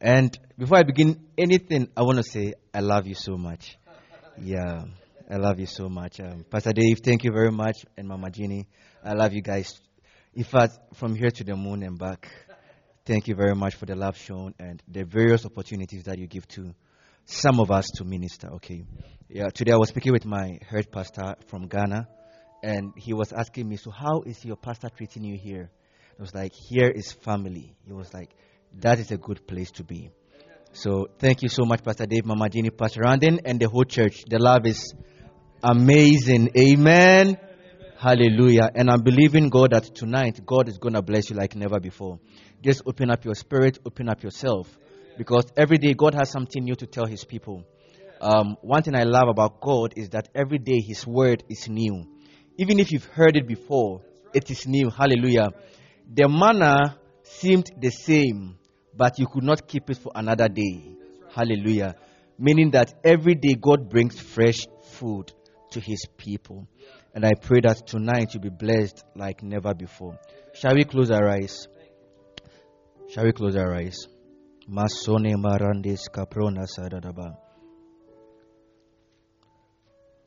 And before I begin anything, I want to say I love you so much. Yeah, I love you so much. Um, Pastor Dave, thank you very much. And Mama Jeannie, I love you guys. In fact, from here to the moon and back, thank you very much for the love shown and the various opportunities that you give to some of us to minister. Okay. Yeah, today I was speaking with my head pastor from Ghana, and he was asking me, So, how is your pastor treating you here? I was like, Here is family. He was like, That is a good place to be. So, thank you so much, Pastor Dave, Mama Jeannie, Pastor Randin, and the whole church. The love is amazing. Amen. Hallelujah. And I'm believing God that tonight God is going to bless you like never before. Just open up your spirit, open up yourself. Because every day God has something new to tell His people. Um, one thing I love about God is that every day His word is new. Even if you've heard it before, it is new. Hallelujah. The manna seemed the same, but you could not keep it for another day. Hallelujah. Meaning that every day God brings fresh food to His people. And I pray that tonight you'll be blessed like never before. Shall we close our eyes? Shall we close our eyes? Masone marandis kaprona sadadaba.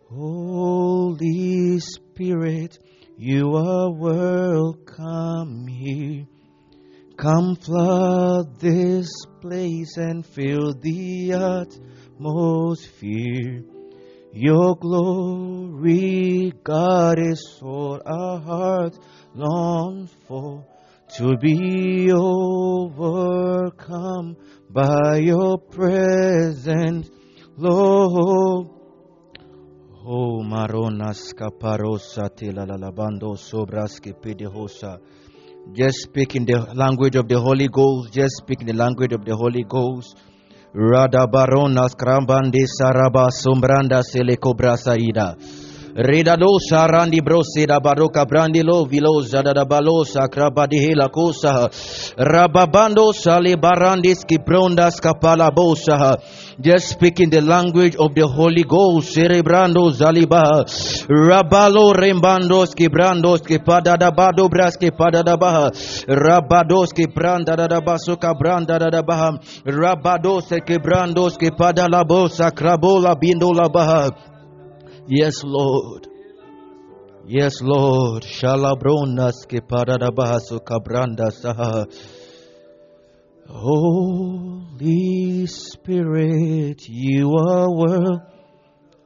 Holy Spirit, you are welcome here. Come flood this place and fill the atmosphere. Your glory, God, is all our hearts long for. To be overcome by your presence, Lord. Oh, maronas caparosa sobraske pedehosa. Just speak in the language of the Holy Ghost. Just speak in the language of the Holy Ghost. Rada baronas krambande saraba sombranda sele cobra saida. Redado sarandi brosida baroka brandilo vilosa da da balosa krabadi hela kosa. Rababando sale barandis kiprondas kapala bosa. Just speak in the language of the Holy Ghost. Cerebrando zaliba. Rabalo rembandos kibrandos kipada da bado bras kipada da baha. Rabados kibranda da da basoka branda da da baha. Rabados kibrandos kipada la bosa krabola bindo la baha. Yes, Lord. Yes, Lord. Shalabronas kipada da baha soka saha. Holy Spirit, you are welcome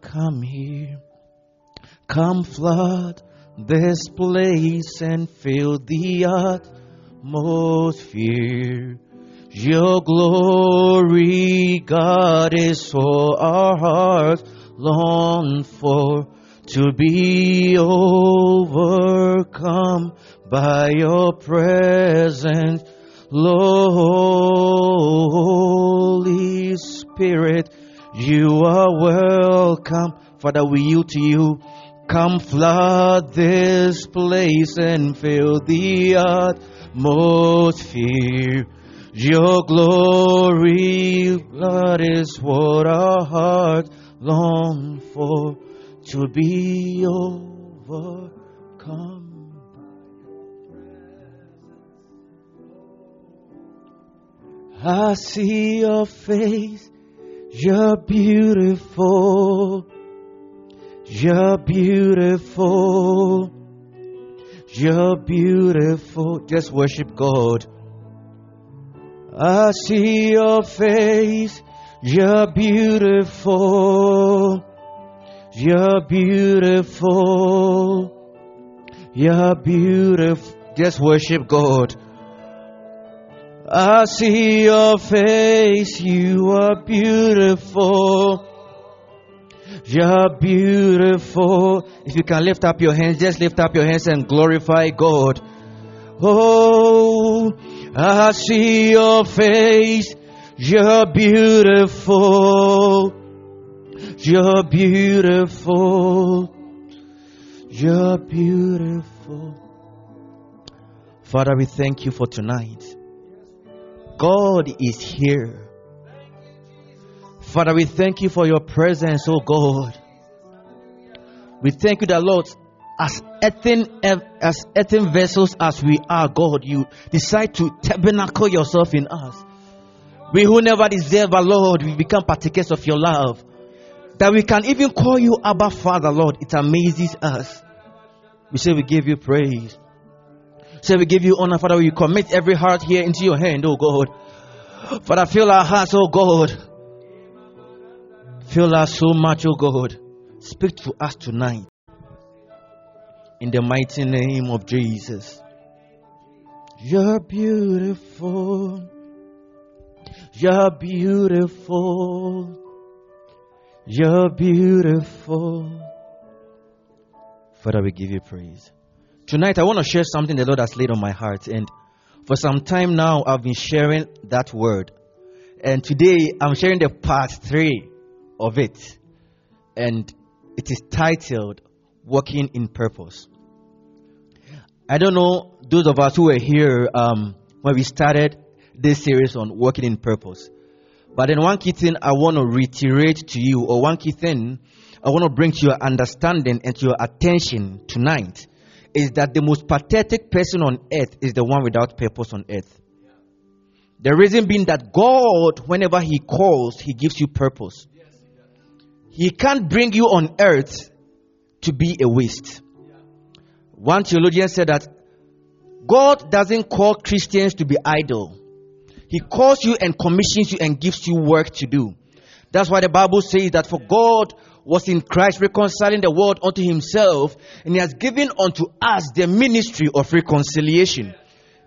Come here. Come flood this place and fill the atmosphere. Your glory, God, is for our hearts long for. To be overcome by your presence, Lord, Holy Spirit, you are welcome. Father, we yield to you. Come flood this place and fill the atmosphere. Your glory, Lord, is what our hearts long for. To be overcome. I see your face, you're beautiful, you're beautiful, you're beautiful. Just worship God. I see your face, you're beautiful, you're beautiful, you're beautiful. Just worship God. I see your face, you are beautiful. You're beautiful. If you can lift up your hands, just lift up your hands and glorify God. Oh, I see your face. You're beautiful. You're beautiful. You're beautiful. Father, we thank you for tonight. God is here. Father, we thank you for your presence, oh God. We thank you that Lord, as earthen, as earthen vessels as we are, God, you decide to tabernacle yourself in us. We who never deserve, our Lord, we become partakers of your love. That we can even call you Abba Father, Lord. It amazes us. We say we give you praise. Say we give you honor, Father. We commit every heart here into your hand, oh God. Father, fill our hearts, oh God. Fill us so much, oh God. Speak to us tonight. In the mighty name of Jesus. You're beautiful. You're beautiful. You're beautiful. Father, we give you praise. Tonight, I want to share something the Lord has laid on my heart. And for some time now, I've been sharing that word. And today, I'm sharing the part three of it. And it is titled Walking in Purpose. I don't know those of us who were here um, when we started this series on working in Purpose. But then one key thing I want to reiterate to you, or one key thing I want to bring to your understanding and to your attention tonight, is that the most pathetic person on earth is the one without purpose on earth. The reason being that God, whenever He calls, He gives you purpose. He can't bring you on earth to be a waste. One theologian said that God doesn't call Christians to be idle. He calls you and commissions you and gives you work to do. That's why the Bible says that for God was in Christ reconciling the world unto himself and he has given unto us the ministry of reconciliation.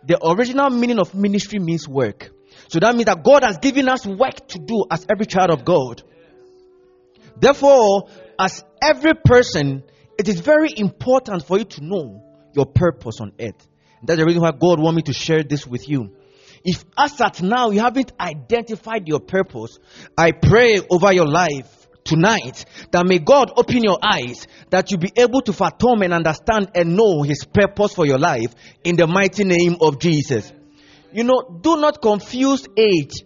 The original meaning of ministry means work. So that means that God has given us work to do as every child of God. Therefore, as every person, it is very important for you to know your purpose on earth. That's the reason why God wants me to share this with you. If as at now you haven't identified your purpose, I pray over your life tonight that may God open your eyes that you be able to fathom and understand and know His purpose for your life in the mighty name of Jesus. You know, do not confuse age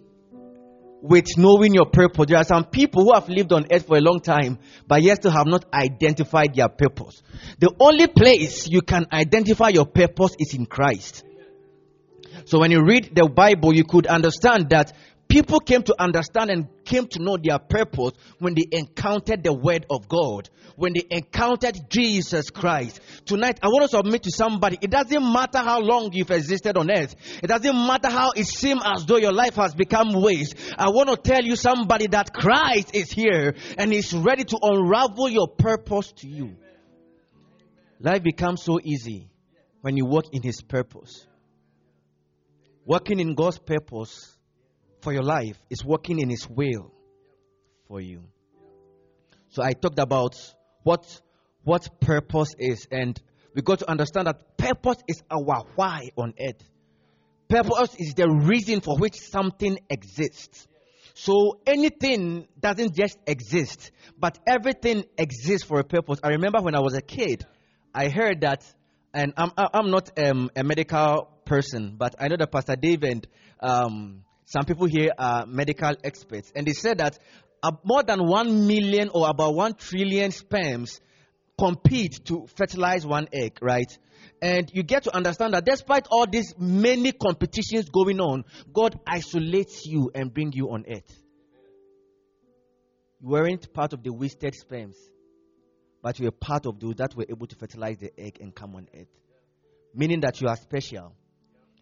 with knowing your purpose. There are some people who have lived on earth for a long time, but yet still have not identified their purpose. The only place you can identify your purpose is in Christ. So when you read the Bible, you could understand that people came to understand and came to know their purpose when they encountered the Word of God, when they encountered Jesus Christ. Tonight, I want to submit to somebody. It doesn't matter how long you've existed on earth. It doesn't matter how it seems as though your life has become waste. I want to tell you somebody that Christ is here and is ready to unravel your purpose to you. Life becomes so easy when you walk in His purpose. Working in God's purpose for your life is working in His will for you. So I talked about what what purpose is, and we got to understand that purpose is our why on earth. Purpose is the reason for which something exists. So anything doesn't just exist, but everything exists for a purpose. I remember when I was a kid, I heard that, and I'm I'm not um, a medical person, but I know that Pastor Dave and um, some people here are medical experts, and they said that more than one million or about one trillion sperms compete to fertilize one egg, right? And you get to understand that despite all these many competitions going on, God isolates you and bring you on earth. You weren't part of the wasted sperms, but you were part of those that were able to fertilize the egg and come on earth. Meaning that you are special.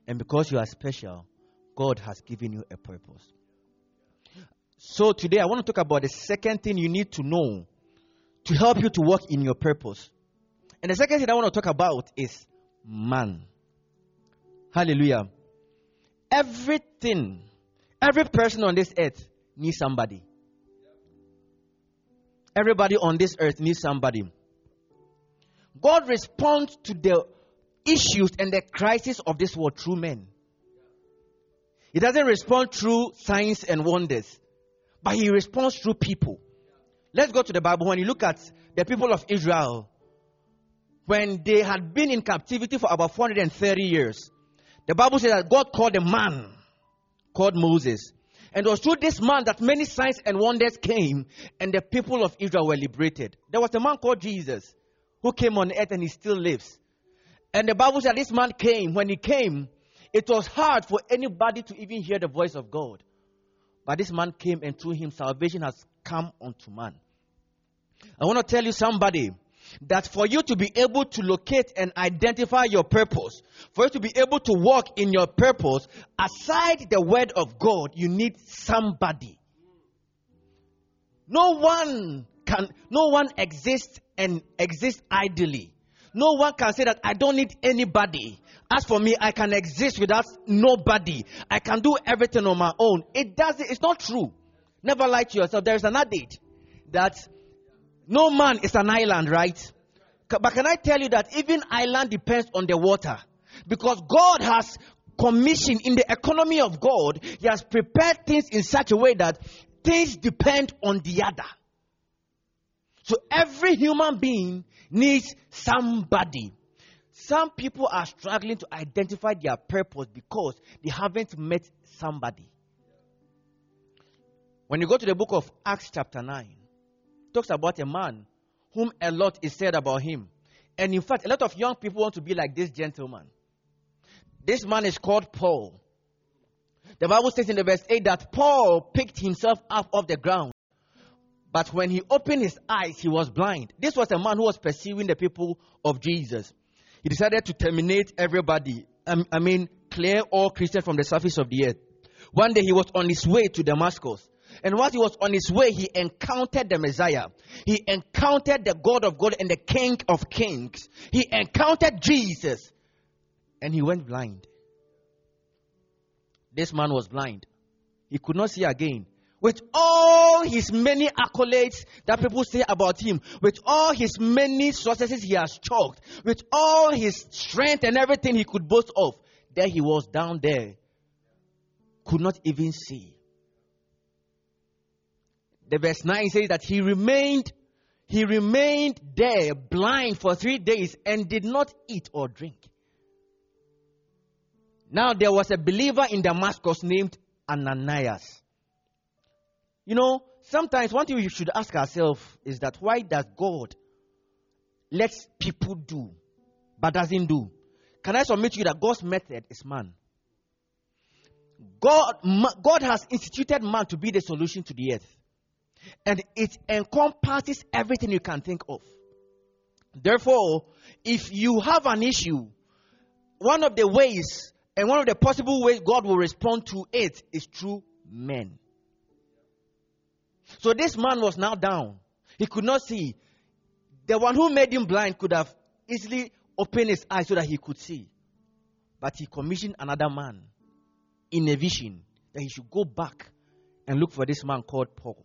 And because you are special, God has given you a purpose. So today I want to talk about the second thing you need to know to help you to work in your purpose. And the second thing I want to talk about is man. Hallelujah. Everything, every person on this earth needs somebody. Everybody on this earth needs somebody. God responds to the issues and the crisis of this world through men. He doesn't respond through signs and wonders, but he responds through people. Let's go to the Bible. When you look at the people of Israel, when they had been in captivity for about 430 years, the Bible says that God called a man called Moses. And it was through this man that many signs and wonders came, and the people of Israel were liberated. There was a man called Jesus who came on earth and he still lives. And the Bible said this man came. When he came, it was hard for anybody to even hear the voice of God. But this man came, and through him, salvation has come unto man. I want to tell you somebody that for you to be able to locate and identify your purpose, for you to be able to walk in your purpose, aside the word of God, you need somebody. No one can, no one exists and exists idly. No one can say that I don't need anybody. As for me, I can exist without nobody. I can do everything on my own. It doesn't, it's not true. Never lie to yourself. There's an adage that no man is an island, right? But can I tell you that even island depends on the water? Because God has commissioned in the economy of God, He has prepared things in such a way that things depend on the other. So every human being needs somebody. Some people are struggling to identify their purpose because they haven't met somebody. When you go to the book of Acts, chapter 9, talks about a man whom a lot is said about him. And in fact, a lot of young people want to be like this gentleman. This man is called Paul. The Bible says in the verse 8 that Paul picked himself up off the ground. But when he opened his eyes, he was blind. This was a man who was pursuing the people of Jesus. He decided to terminate everybody. Um, I mean, clear all Christians from the surface of the earth. One day he was on his way to Damascus. And while he was on his way, he encountered the Messiah. He encountered the God of God and the King of Kings. He encountered Jesus. And he went blind. This man was blind. He could not see again. With all his many accolades that people say about him, with all his many successes he has chalked, with all his strength and everything he could boast of, there he was down there, could not even see. The verse 9 says that he remained he remained there blind for 3 days and did not eat or drink. Now there was a believer in Damascus named Ananias. You know, sometimes one thing we should ask ourselves is that why does God let people do but doesn't do? Can I submit to you that God's method is man? God, God has instituted man to be the solution to the earth and it encompasses everything you can think of. Therefore, if you have an issue, one of the ways and one of the possible ways God will respond to it is through men. So this man was now down. He could not see. The one who made him blind could have easily opened his eyes so that he could see. But he commissioned another man in a vision that he should go back and look for this man called Paul.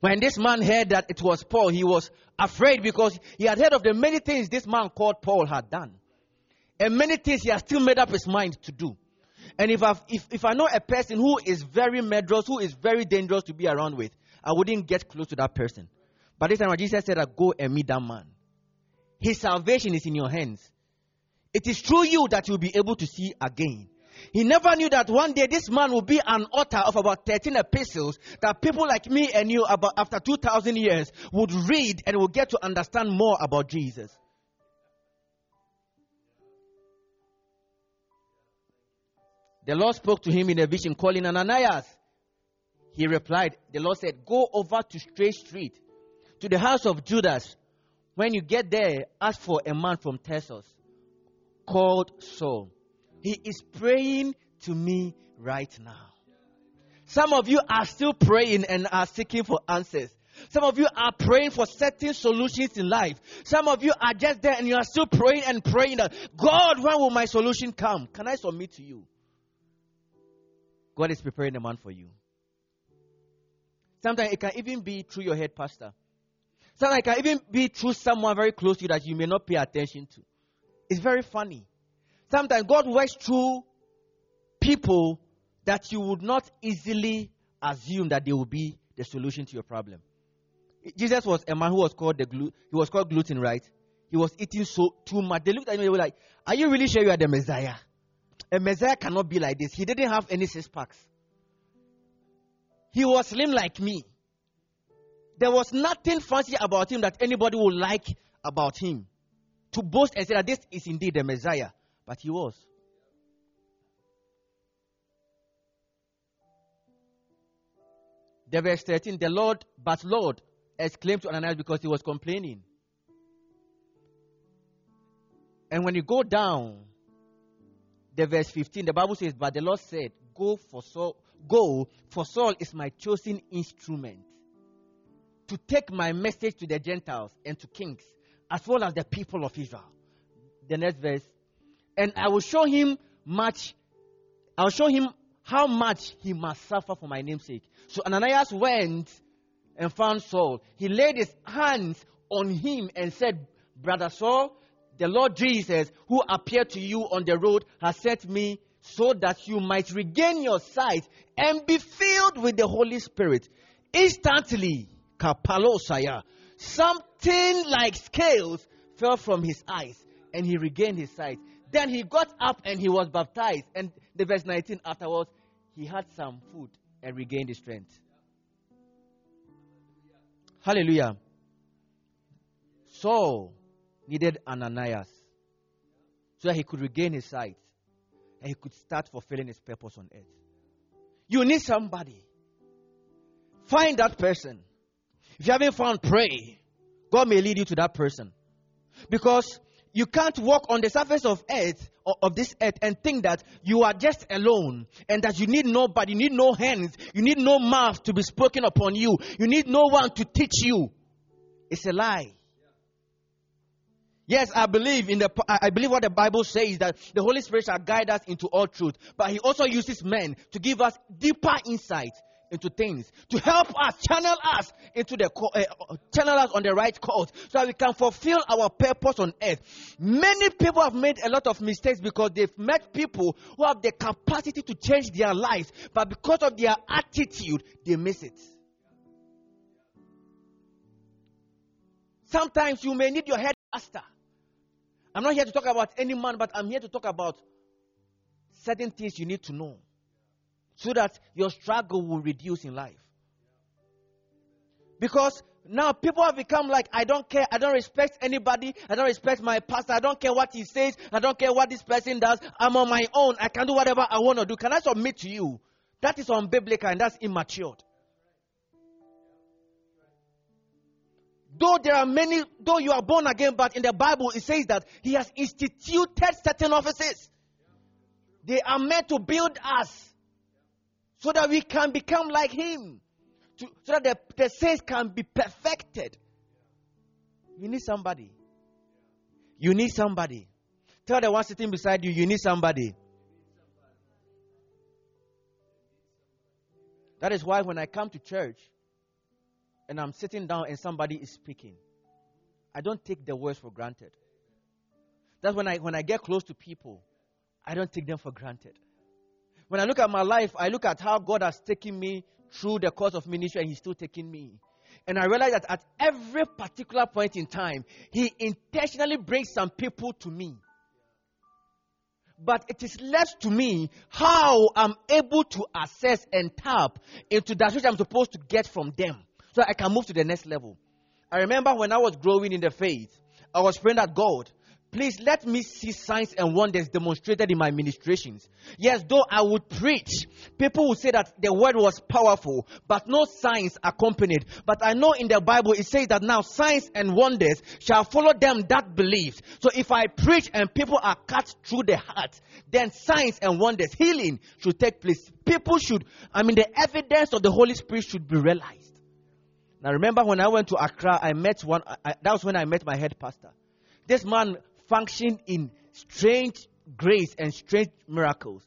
When this man heard that it was Paul, he was afraid because he had heard of the many things this man called Paul had done. And many things he had still made up his mind to do. And if, i if, if I know a person who is very murderous, who is very dangerous to be around with, I wouldn't get close to that person. But this time Jesus said, Go and meet that man. His salvation is in your hands. It is through you that you'll be able to see again. He never knew that one day this man will be an author of about 13 epistles that people like me and you about after 2000 years would read and will get to understand more about Jesus. The Lord spoke to him in a vision calling Ananias. He replied, the Lord said, go over to Straight Street to the house of Judas. When you get there, ask for a man from Tarsus called Saul. He is praying to me right now. Some of you are still praying and are seeking for answers. Some of you are praying for certain solutions in life. Some of you are just there and you are still praying and praying that God, when will my solution come? Can I submit to you? God is preparing a man for you. Sometimes it can even be through your head pastor. Sometimes it can even be through someone very close to you that you may not pay attention to. It's very funny. Sometimes God works through people that you would not easily assume that they will be the solution to your problem. Jesus was a man who was called the glu- he was called gluten, right? He was eating so too much. They looked at him and they were like, Are you really sure you are the Messiah? A Messiah cannot be like this. He didn't have any six packs. He was slim like me. There was nothing fancy about him that anybody would like about him. To boast and say that this is indeed the Messiah. But he was. The verse 13, the Lord, but Lord, exclaimed to Ananias because he was complaining. And when you go down, the verse 15, the Bible says, But the Lord said, Go for Saul, go, for Saul is my chosen instrument to take my message to the Gentiles and to kings, as well as the people of Israel. The next verse. And I will show him much, I'll show him how much he must suffer for my name's sake. So Ananias went and found Saul. He laid his hands on him and said, Brother Saul, the Lord Jesus, who appeared to you on the road, has sent me so that you might regain your sight and be filled with the Holy Spirit. Instantly, Kapalosaya, something like scales fell from his eyes and he regained his sight. Then he got up and he was baptized. And the verse 19 afterwards, he had some food and regained his strength. Hallelujah. Saul needed Ananias so that he could regain his sight and he could start fulfilling his purpose on earth. You need somebody. Find that person. If you haven't found, pray. God may lead you to that person. Because you can't walk on the surface of earth of this earth and think that you are just alone and that you need nobody, you need no hands, you need no mouth to be spoken upon you, you need no one to teach you. It's a lie. Yes, I believe in the I believe what the Bible says that the Holy Spirit shall guide us into all truth, but he also uses men to give us deeper insight into things to help us channel us into the uh, channel us on the right course so that we can fulfill our purpose on earth. Many people have made a lot of mistakes because they've met people who have the capacity to change their lives but because of their attitude they miss it. Sometimes you may need your head pastor i'm not here to talk about any man but i'm here to talk about certain things you need to know so that your struggle will reduce in life. Because now people have become like, I don't care, I don't respect anybody, I don't respect my pastor, I don't care what he says, I don't care what this person does, I'm on my own, I can do whatever I want to do. Can I submit to you? That is unbiblical and that's immature. Though there are many, though you are born again, but in the Bible it says that He has instituted certain offices. They are meant to build us so that we can become like Him, to, so that the, the saints can be perfected. You need somebody. You need somebody. Tell the one sitting beside you, you need somebody. That is why when I come to church and I'm sitting down and somebody is speaking, I don't take the words for granted. That's when I when I get close to people, I don't take them for granted. When I look at my life, I look at how God has taken me through the course of ministry and He's still taking me. And I realize that at every particular point in time, He intentionally brings some people to me. But it is left to me how I'm able to assess and tap into that which I'm supposed to get from them so I can move to the next level. I remember when I was growing in the faith, I was praying that God, Please let me see signs and wonders demonstrated in my ministrations. Yes, though I would preach, people would say that the word was powerful, but no signs accompanied. But I know in the Bible it says that now signs and wonders shall follow them that believe. So if I preach and people are cut through the heart, then signs and wonders, healing should take place. People should, I mean, the evidence of the Holy Spirit should be realized. Now remember when I went to Accra, I met one, I, that was when I met my head pastor. This man functioned in strange grace and strange miracles.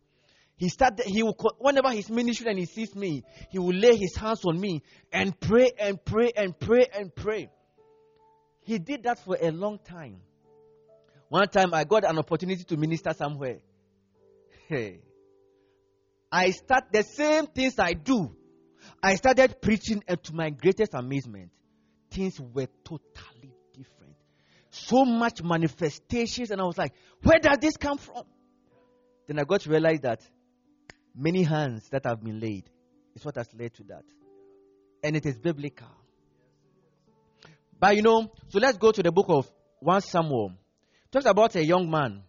he started, he will, whenever he's ministering and he sees me, he will lay his hands on me and pray and pray and pray and pray. He did that for a long time. One time I got an opportunity to minister somewhere. Hey. I start the same things I do. I started preaching, and to my greatest amazement, things were totally different. So much manifestations, and I was like, where does this come from? Then I got to realize that many hands that have been laid is what has led to that. And it is biblical. But you know, so let's go to the book of 1 Samuel. It talks about a young man.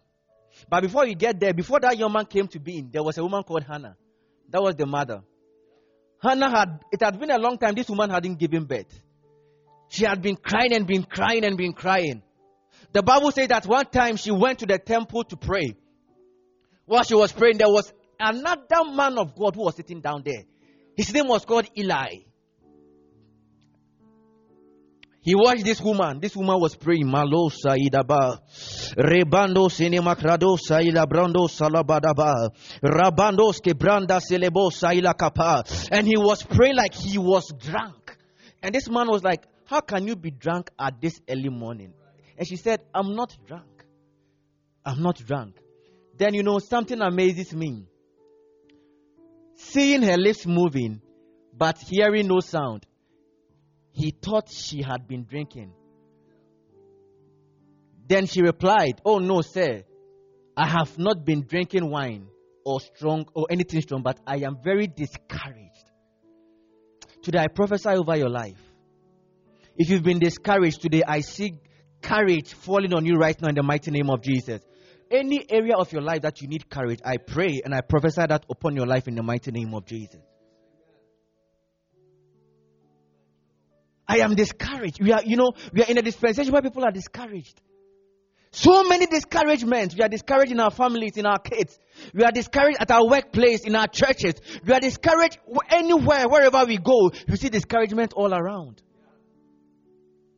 But before you get there, before that young man came to being, there was a woman called Hannah. That was the mother. Hannah had, it had been a long time this woman hadn't given birth. She had been crying and been crying and been crying. The Bible says that one time she went to the temple to pray. While she was praying, there was another man of God who was sitting down there. His name was called Eli. He watched this woman. This woman was praying. Malo saidaba. Rebando cinema crado saila brando salabadaba. Rabandos branda selebo saila kapa. And he was praying like he was drunk. And this man was like, How can you be drunk at this early morning? And she said, I'm not drunk. I'm not drunk. Then you know something amazes me. Seeing her lips moving, but hearing no sound he thought she had been drinking. Then she replied, Oh no, sir, I have not been drinking wine or strong or anything strong, but I am very discouraged. Today I prophesy over your life. If you've been discouraged today, I see courage falling on you right now in the mighty name of Jesus. Any area of your life that you need courage, I pray and I prophesy that upon your life in the mighty name of Jesus. I am discouraged. We are, you know, we are in a dispensation where people are discouraged. So many discouragements. We are discouraged in our families, in our kids. We are discouraged at our workplace, in our churches. We are discouraged anywhere, wherever we go. You see discouragement all around.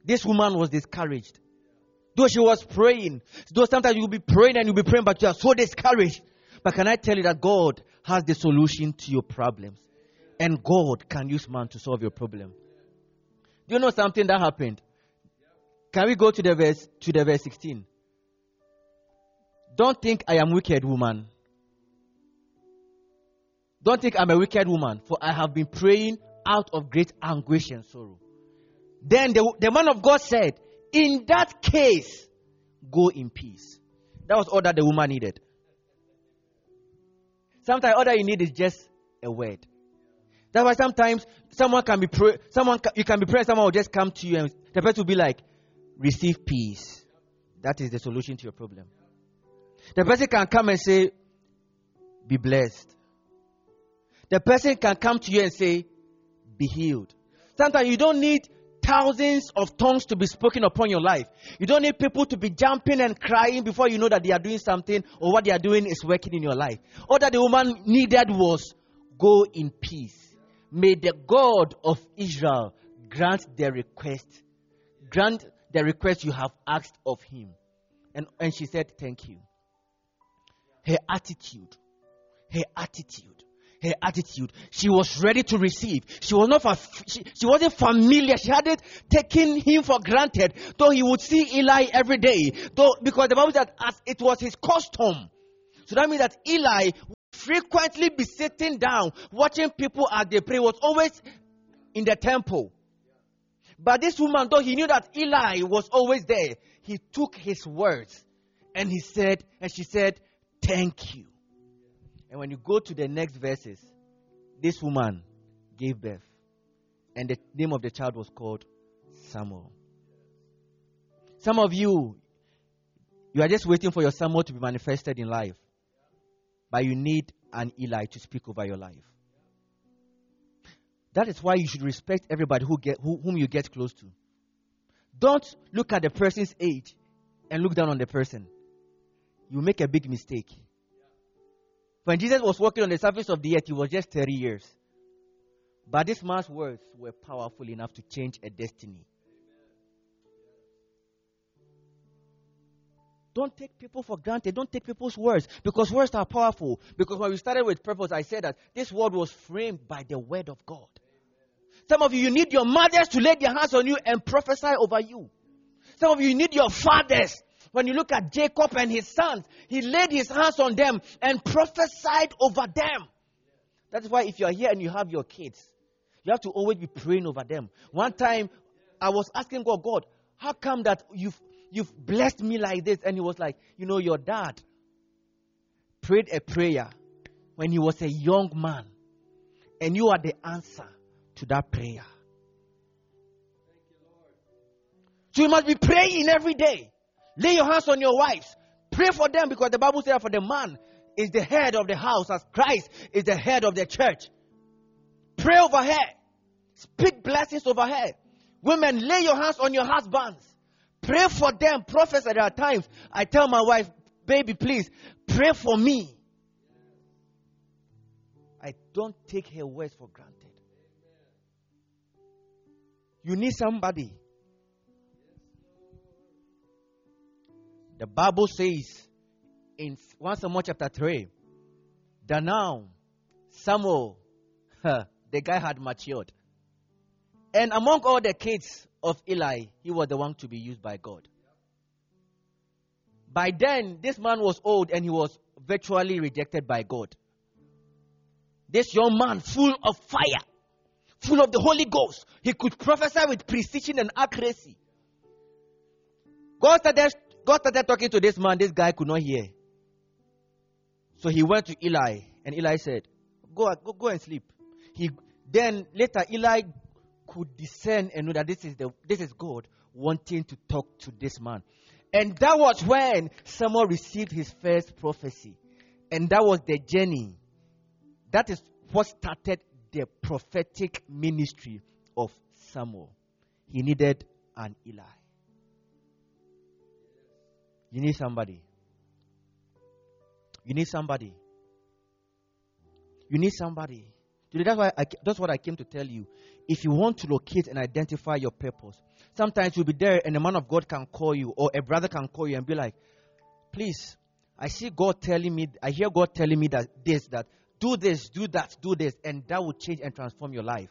This woman was discouraged. Though she was praying, though sometimes you'll be praying and you'll be praying, but you are so discouraged. But can I tell you that God has the solution to your problems? And God can use man to solve your problem. Do you know something that happened? Can we go to the verse to the verse 16? Don't think I am wicked woman. Don't think I'm a wicked woman, for I have been praying out of great anguish and sorrow. Then the, the man of God said, In that case, go in peace. That was all that the woman needed. Sometimes all that you need is just a word. That's why sometimes someone can be pray, someone you can be praying, someone will just come to you and the person will be like, receive peace. That is the solution to your problem. The person can come and say, be blessed. The person can come to you and say, be healed. Sometimes you don't need thousands of tongues to be spoken upon your life. You don't need people to be jumping and crying before you know that they are doing something or what they are doing is working in your life. All that the woman needed was go in peace. May the God of Israel grant the request, grant the request you have asked of him. And, and she said, Thank you. Her attitude, her attitude, her attitude. She was ready to receive. She was not, she, she wasn't familiar. She hadn't taken him for granted. Though he would see Eli every day. Though, because the Bible said as it was his custom. So that means that Eli frequently be sitting down watching people as they pray, was always in the temple. But this woman, though he knew that Eli was always there, he took his words and he said, and she said, Thank you. And when you go to the next verses, this woman gave birth. And the name of the child was called Samuel. Some of you, you are just waiting for your Samuel to be manifested in life. But you need an Eli to speak over your life. That is why you should respect everybody who get, who, whom you get close to. Don't look at the person's age and look down on the person. You make a big mistake. When Jesus was walking on the surface of the earth, he was just 30 years. But this man's words were powerful enough to change a destiny. Don't take people for granted. Don't take people's words because words are powerful. Because when we started with purpose, I said that this word was framed by the word of God. Some of you, you need your mothers to lay their hands on you and prophesy over you. Some of you, you need your fathers. When you look at Jacob and his sons, he laid his hands on them and prophesied over them. That's why if you are here and you have your kids, you have to always be praying over them. One time, I was asking God, God, how come that you've you've blessed me like this? And he was like, you know, your dad prayed a prayer when he was a young man, and you are the answer to that prayer. So you must be praying every day. Lay your hands on your wives. Pray for them because the Bible says for the man is the head of the house as Christ is the head of the church. Pray over her. Speak blessings over her. Women, lay your hands on your husbands. Pray for them. Prophets at are times. I tell my wife, baby, please pray for me. I don't take her words for granted. You need somebody. The Bible says in 1 Samuel chapter 3 that now Samuel, the guy had matured. And among all the kids of Eli, he was the one to be used by God. By then, this man was old and he was virtually rejected by God. This young man, full of fire, full of the Holy Ghost. He could prophesy with precision and accuracy. God started, God started talking to this man. This guy could not hear. So he went to Eli, and Eli said, Go, go, go and sleep. He, then later, Eli could discern and know that this is, the, this is God wanting to talk to this man. And that was when Samuel received his first prophecy. And that was the journey. That is what started the prophetic ministry of Samuel. He needed an Eli. You need somebody. You need somebody. You need somebody. That's why I, that's what I came to tell you. If you want to locate and identify your purpose, sometimes you'll be there and a man of God can call you or a brother can call you and be like, please, I see God telling me, I hear God telling me that this, that do this, do that, do this, and that will change and transform your life.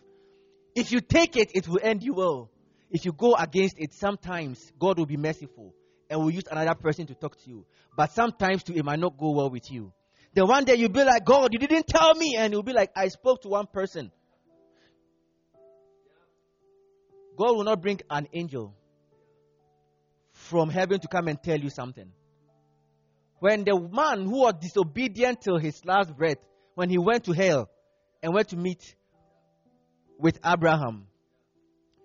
If you take it, it will end you well. If you go against it, sometimes God will be merciful and will use another person to talk to you. But sometimes too, it might not go well with you. Then one day you'll be like, God, you didn't tell me. And you'll be like, I spoke to one person. God will not bring an angel from heaven to come and tell you something. When the man who was disobedient till his last breath when he went to hell and went to meet with Abraham.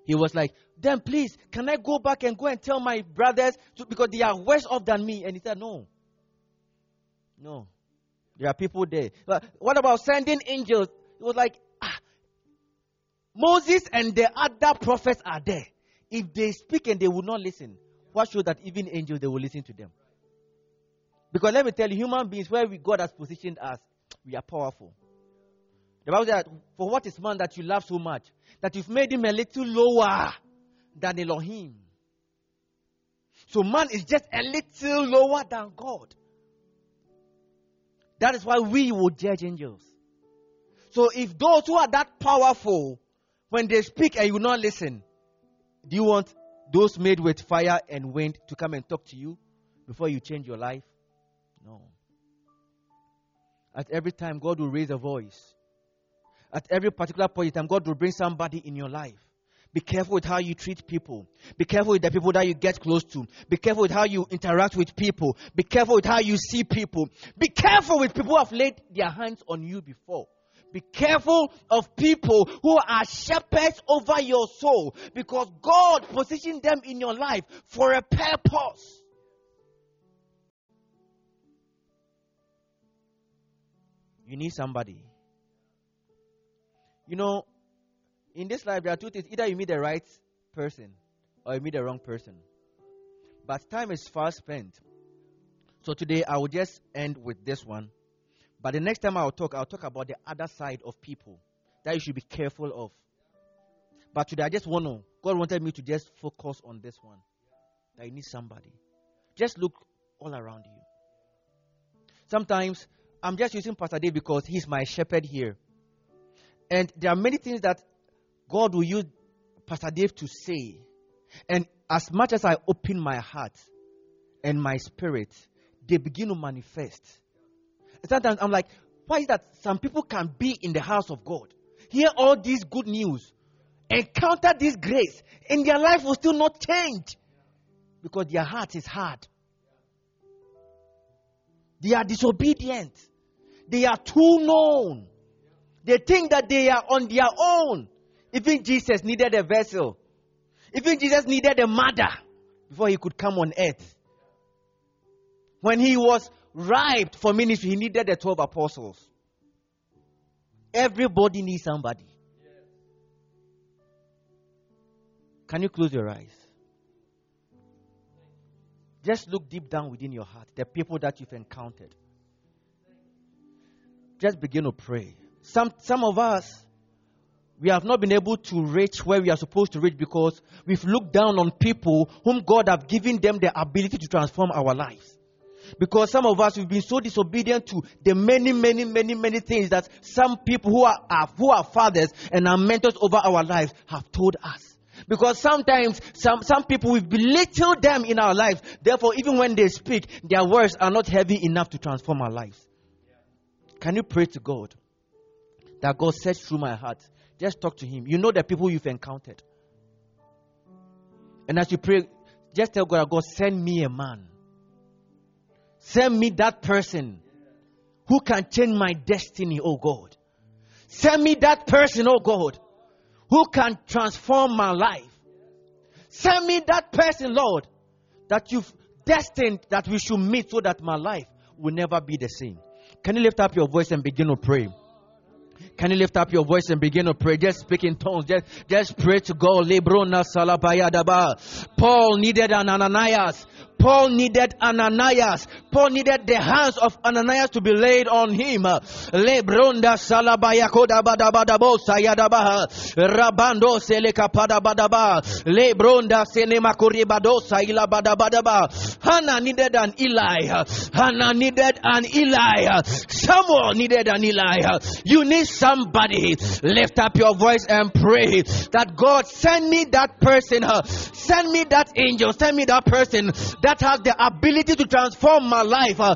He was like, then please, can I go back and go and tell my brothers to, because they are worse off than me? And he said, no. No. There are people there. But what about sending angels? It was like, Moses and the other prophets are there. If they speak and they will not listen, what shows that even angels, they will listen to them? Because let me tell you, human beings, where we God has positioned us, we are powerful. The Bible says, For what is man that you love so much? That you've made him a little lower than Elohim. So man is just a little lower than God. That is why we will judge angels. So if those who are that powerful, when they speak and you not listen, do you want those made with fire and wind to come and talk to you before you change your life? No. At every time, God will raise a voice. At every particular point in time, God will bring somebody in your life. Be careful with how you treat people. Be careful with the people that you get close to. Be careful with how you interact with people. Be careful with how you see people. Be careful with people who have laid their hands on you before. Be careful of people who are shepherds over your soul because God positioned them in your life for a purpose. You need somebody. You know, in this life, there are two things. Either you meet the right person or you meet the wrong person. But time is fast spent. So today, I will just end with this one. But the next time I'll talk, I'll talk about the other side of people that you should be careful of. But today, I just want to, God wanted me to just focus on this one. That you need somebody. Just look all around you. Sometimes I'm just using Pastor Dave because he's my shepherd here. And there are many things that God will use Pastor Dave to say. And as much as I open my heart and my spirit, they begin to manifest. Sometimes I'm like, why is that some people can be in the house of God, hear all these good news, encounter this grace, and their life will still not change because their heart is hard. They are disobedient. They are too known. They think that they are on their own. Even Jesus needed a vessel. Even Jesus needed a mother before he could come on earth. When he was ripe for ministry, he needed the 12 apostles. Everybody needs somebody. Can you close your eyes? Just look deep down within your heart, the people that you've encountered. Just begin to pray. Some, some of us, we have not been able to reach where we are supposed to reach because we've looked down on people whom God have given them the ability to transform our lives. Because some of us we've been so disobedient to the many, many, many, many things that some people who are, are who are fathers and are mentors over our lives have told us. Because sometimes some, some people we belittle them in our lives. Therefore, even when they speak, their words are not heavy enough to transform our lives. Can you pray to God that God search through my heart? Just talk to Him. You know the people you've encountered. And as you pray, just tell God, God, send me a man. Send me that person who can change my destiny, oh God. Send me that person, oh God, who can transform my life. Send me that person, Lord, that you've destined that we should meet so that my life will never be the same. Can you lift up your voice and begin to pray? Can you lift up your voice and begin to pray? Just speak in tongues. Just, just pray to God. Paul needed an Ananias. Paul needed Ananias. Paul needed the hands of Ananias to be laid on him. Lebronda salabaya koda badabadabo sayadabaha. Rabando seleka padabadaba. Lebronda senema kuribado sayila badabadaba. Hannah needed an Eli. Hannah needed an Eli. Samuel needed an Eli. You need somebody. Lift up your voice and pray that God send me that person. Send me that angel. Send me that person that that has the ability to transform my life. For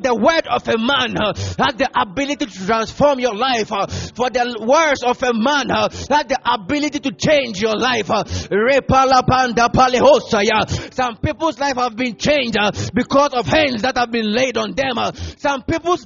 the word of a man uh, has the ability to transform your life. Uh, for the words of a man uh, has the ability to change your life. Some people's life have been changed because of hands that have been laid on them. Some people's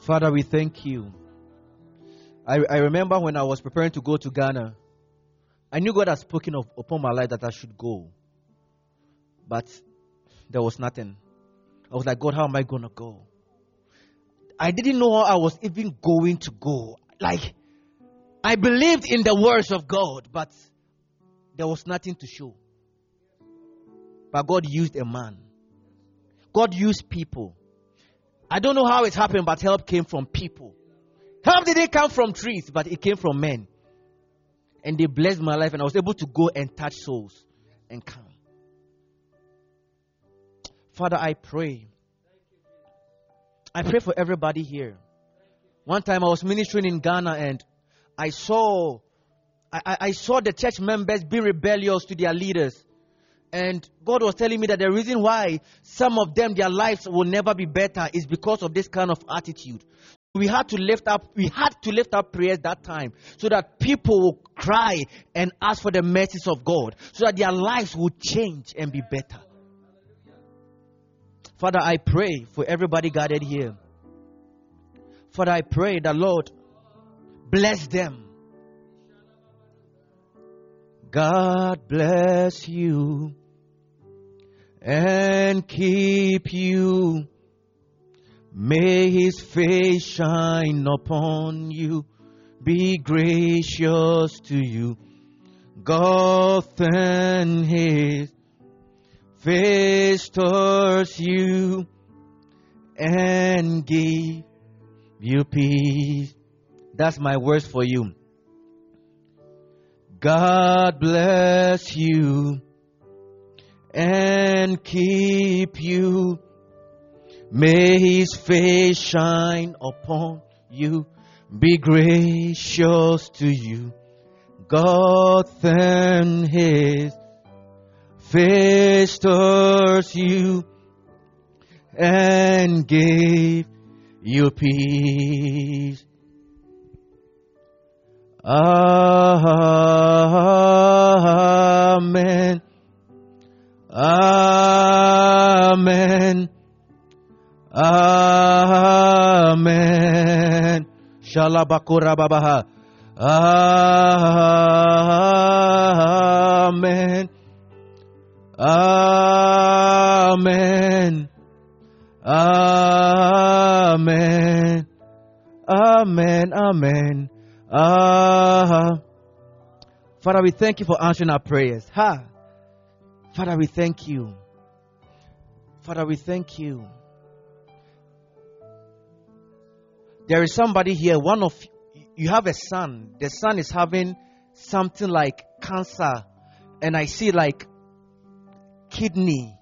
Father, we thank you. I, I remember when I was preparing to go to Ghana, I knew God had spoken of, upon my life that I should go. But there was nothing. I was like, God, how am I going to go? I didn't know how I was even going to go. Like, I believed in the words of God, but there was nothing to show. But God used a man. God used people. I don't know how it happened, but help came from people. Help didn't come from trees, but it came from men. And they blessed my life, and I was able to go and touch souls and come. Father, I pray. I pray for everybody here. One time I was ministering in Ghana and I saw I, I saw the church members be rebellious to their leaders. And God was telling me that the reason why some of them, their lives will never be better is because of this kind of attitude. we had to lift up we had to lift up prayers that time so that people will cry and ask for the mercies of God so that their lives will change and be better. Father, I pray for everybody gathered here. Father, I pray that Lord bless them. God bless you and keep you. May his face shine upon you, be gracious to you. God and his face towards you and give you peace. That's my words for you. God bless you and keep you. May his face shine upon you, be gracious to you. God send his face towards you and give you peace. Amen. Amen. Amen. Shalabakura babaha. Amen. Amen. Amen. Amen. Amen. Ah. Father, we thank you for answering our prayers. Ha. Father, we thank you. Father, we thank you. There is somebody here, one of you have a son. The son is having something like cancer, and I see like kidney.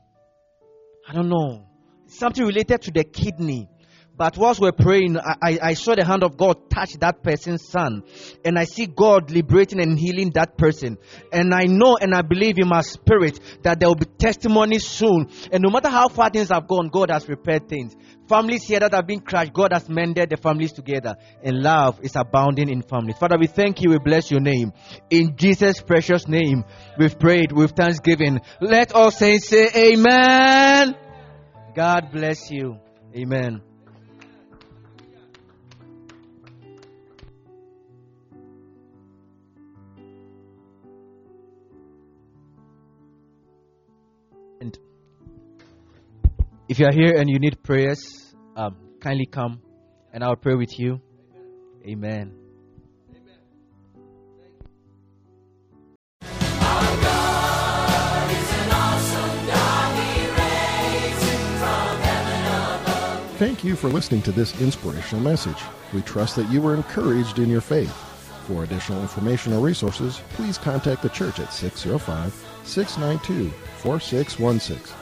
I don't know. Something related to the kidney. But whilst we're praying, I, I, saw the hand of God touch that person's son. And I see God liberating and healing that person. And I know and I believe in my spirit that there will be testimony soon. And no matter how far things have gone, God has prepared things. Families here that have been crushed, God has mended the families together. And love is abounding in families. Father, we thank you. We bless your name. In Jesus' precious name, we've prayed with thanksgiving. Let all saints say amen. God bless you. Amen. If you are here and you need prayers, um, kindly come and I'll pray with you. Amen. Thank you for listening to this inspirational message. We trust that you were encouraged in your faith. For additional information or resources, please contact the church at 605 692 4616.